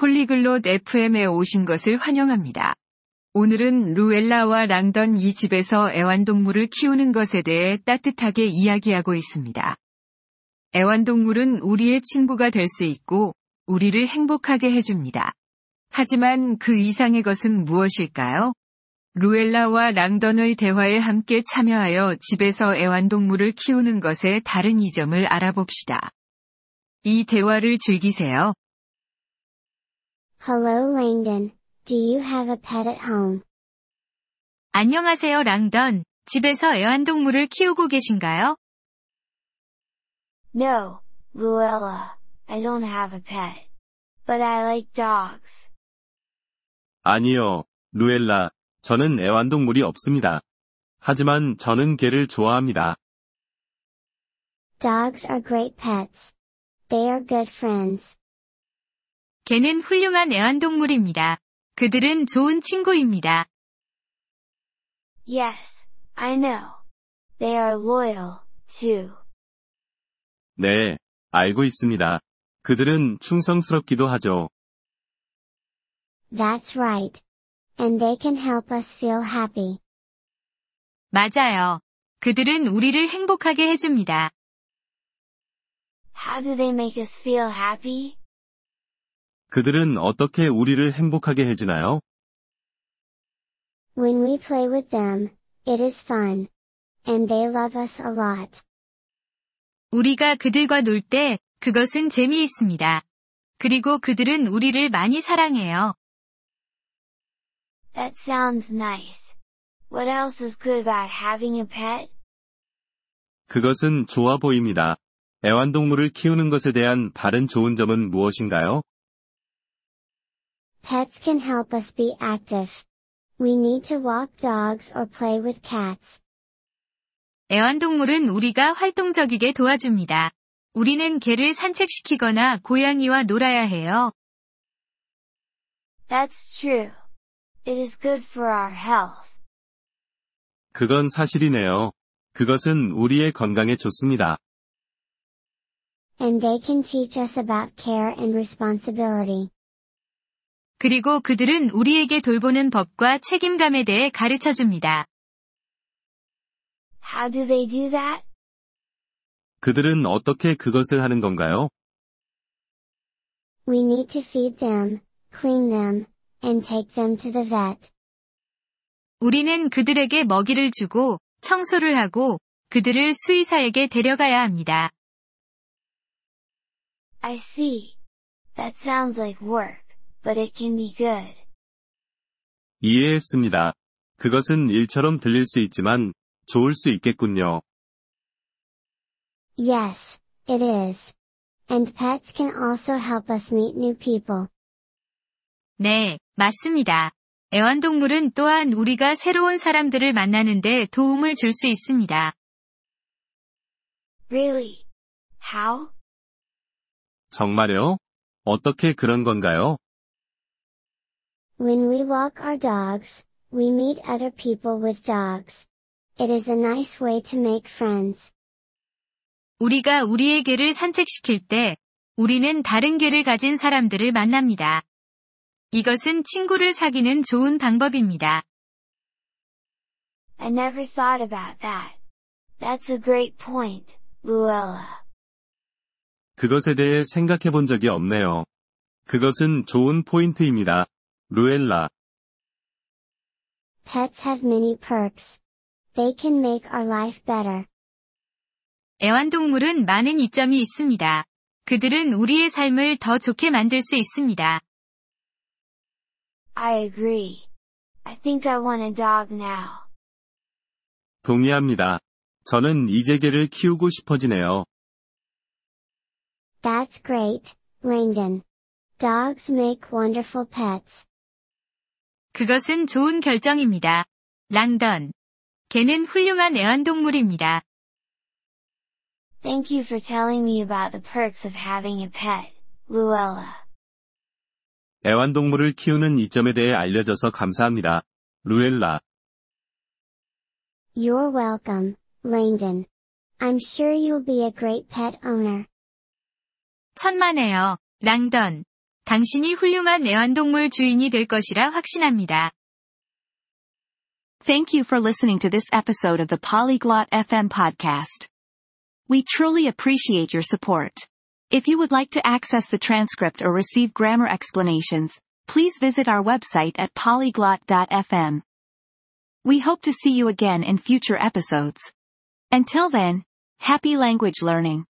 폴리글롯 FM에 오신 것을 환영합니다. 오늘은 루엘라와 랑던 이 집에서 애완동물을 키우는 것에 대해 따뜻하게 이야기하고 있습니다. 애완동물은 우리의 친구가 될 수 있고, 우리를 행복하게 해줍니다. 하지만 그 이상의 것은 무엇일까요? 루엘라와 랑던의 대화에 함께 참여하여 집에서 애완동물을 키우는 것의 다른 이점을 알아봅시다. 이 대화를 즐기세요. Hello Langdon, do you have a pet at home? 안녕하세요 랑던. 집에서 애완동물을 키우고 계신가요? No, Luella, I don't have a pet. But I like dogs. 아니요, 루엘라. 저는 애완동물이 없습니다. 하지만 저는 개를 좋아합니다. Dogs are great pets. They are good friends. 개는 훌륭한 애완동물입니다. 그들은 좋은 친구입니다. Yes, I know. They are loyal, too. 네, 알고 있습니다. 그들은 충성스럽기도 하죠. That's right. And they can help us feel happy. 맞아요. 그들은 우리를 행복하게 해줍니다. How do they make us feel happy? 그들은 어떻게 우리를 행복하게 해주나요? When we play with them, it is fun. And they love us a lot. 우리가 그들과 놀 때, 그것은 재미있습니다. 그리고 그들은 우리를 많이 사랑해요. That sounds nice. What else is good about having a pet? 그것은 좋아 보입니다. 애완동물을 키우는 것에 대한 다른 좋은 점은 무엇인가요? Pets can help us be active. We need to walk dogs or play with cats. 애완동물은 우리가 활동적이게 도와줍니다. 우리는 개를 산책시키거나 고양이와 놀아야 해요. That's true. It is good for our health. 그건 사실이네요. 그것은 우리의 건강에 좋습니다. And they can teach us about care and responsibility. 그리고 그들은 우리에게 돌보는 법과 책임감에 대해 가르쳐 줍니다. How do they do that? 그들은 어떻게 그것을 하는 건가요? We need to feed them, clean them, and take them to the vet. 우리는 그들에게 먹이를 주고, 청소를 하고, 그들을 수의사에게 데려가야 합니다. I see. That sounds like work, but it can be good. 이해했습니다. 그것은 일처럼 들릴 수 있지만, 좋을 수 있겠군요. Yes, it is. And pets can also help us meet new people. 네, 맞습니다. 애완동물은 또한 우리가 새로운 사람들을 만나는데 도움을 줄 수 있습니다. Really? How? 정말요? 어떻게 그런 건가요? When we walk our dogs, we meet other people with dogs. It is a nice way to make friends. 우리가 우리의 개를 산책시킬 때, 우리는 다른 개를 가진 사람들을 만납니다. 이것은 친구를 사귀는 좋은 방법입니다. I never thought about that. That's a great point, Luella. 그것에 대해 생각해 본 적이 없네요. 그것은 좋은 포인트입니다. 루엘라. Pets have many perks. They can make our life better. 애완동물은 많은 이점이 있습니다. 그들은 우리의 삶을 더 좋게 만들 수 있습니다. I agree. I think I want a dog now. 동의합니다. 저는 이제 개를 키우고 싶어지네요. That's great, Langdon. Dogs make wonderful pets. 그것은 좋은 결정입니다. 랑던. 개는 훌륭한 애완동물입니다. Thank you for telling me about the perks of having a pet, Luella. 애완동물을 키우는 이점에 대해 알려줘서 감사합니다. 루엘라. You're welcome, Langdon. I'm sure you'll be a great pet owner. 천만에요, 랑던. 당신이 훌륭한 애완동물 주인이 될 것이라 확신합니다. Thank you for listening to this episode of the Polyglot FM podcast. We truly appreciate your support. If you would like to access the transcript or receive grammar explanations, please visit our website at polyglot.fm. We hope to see you again in future episodes. Until then, happy language learning.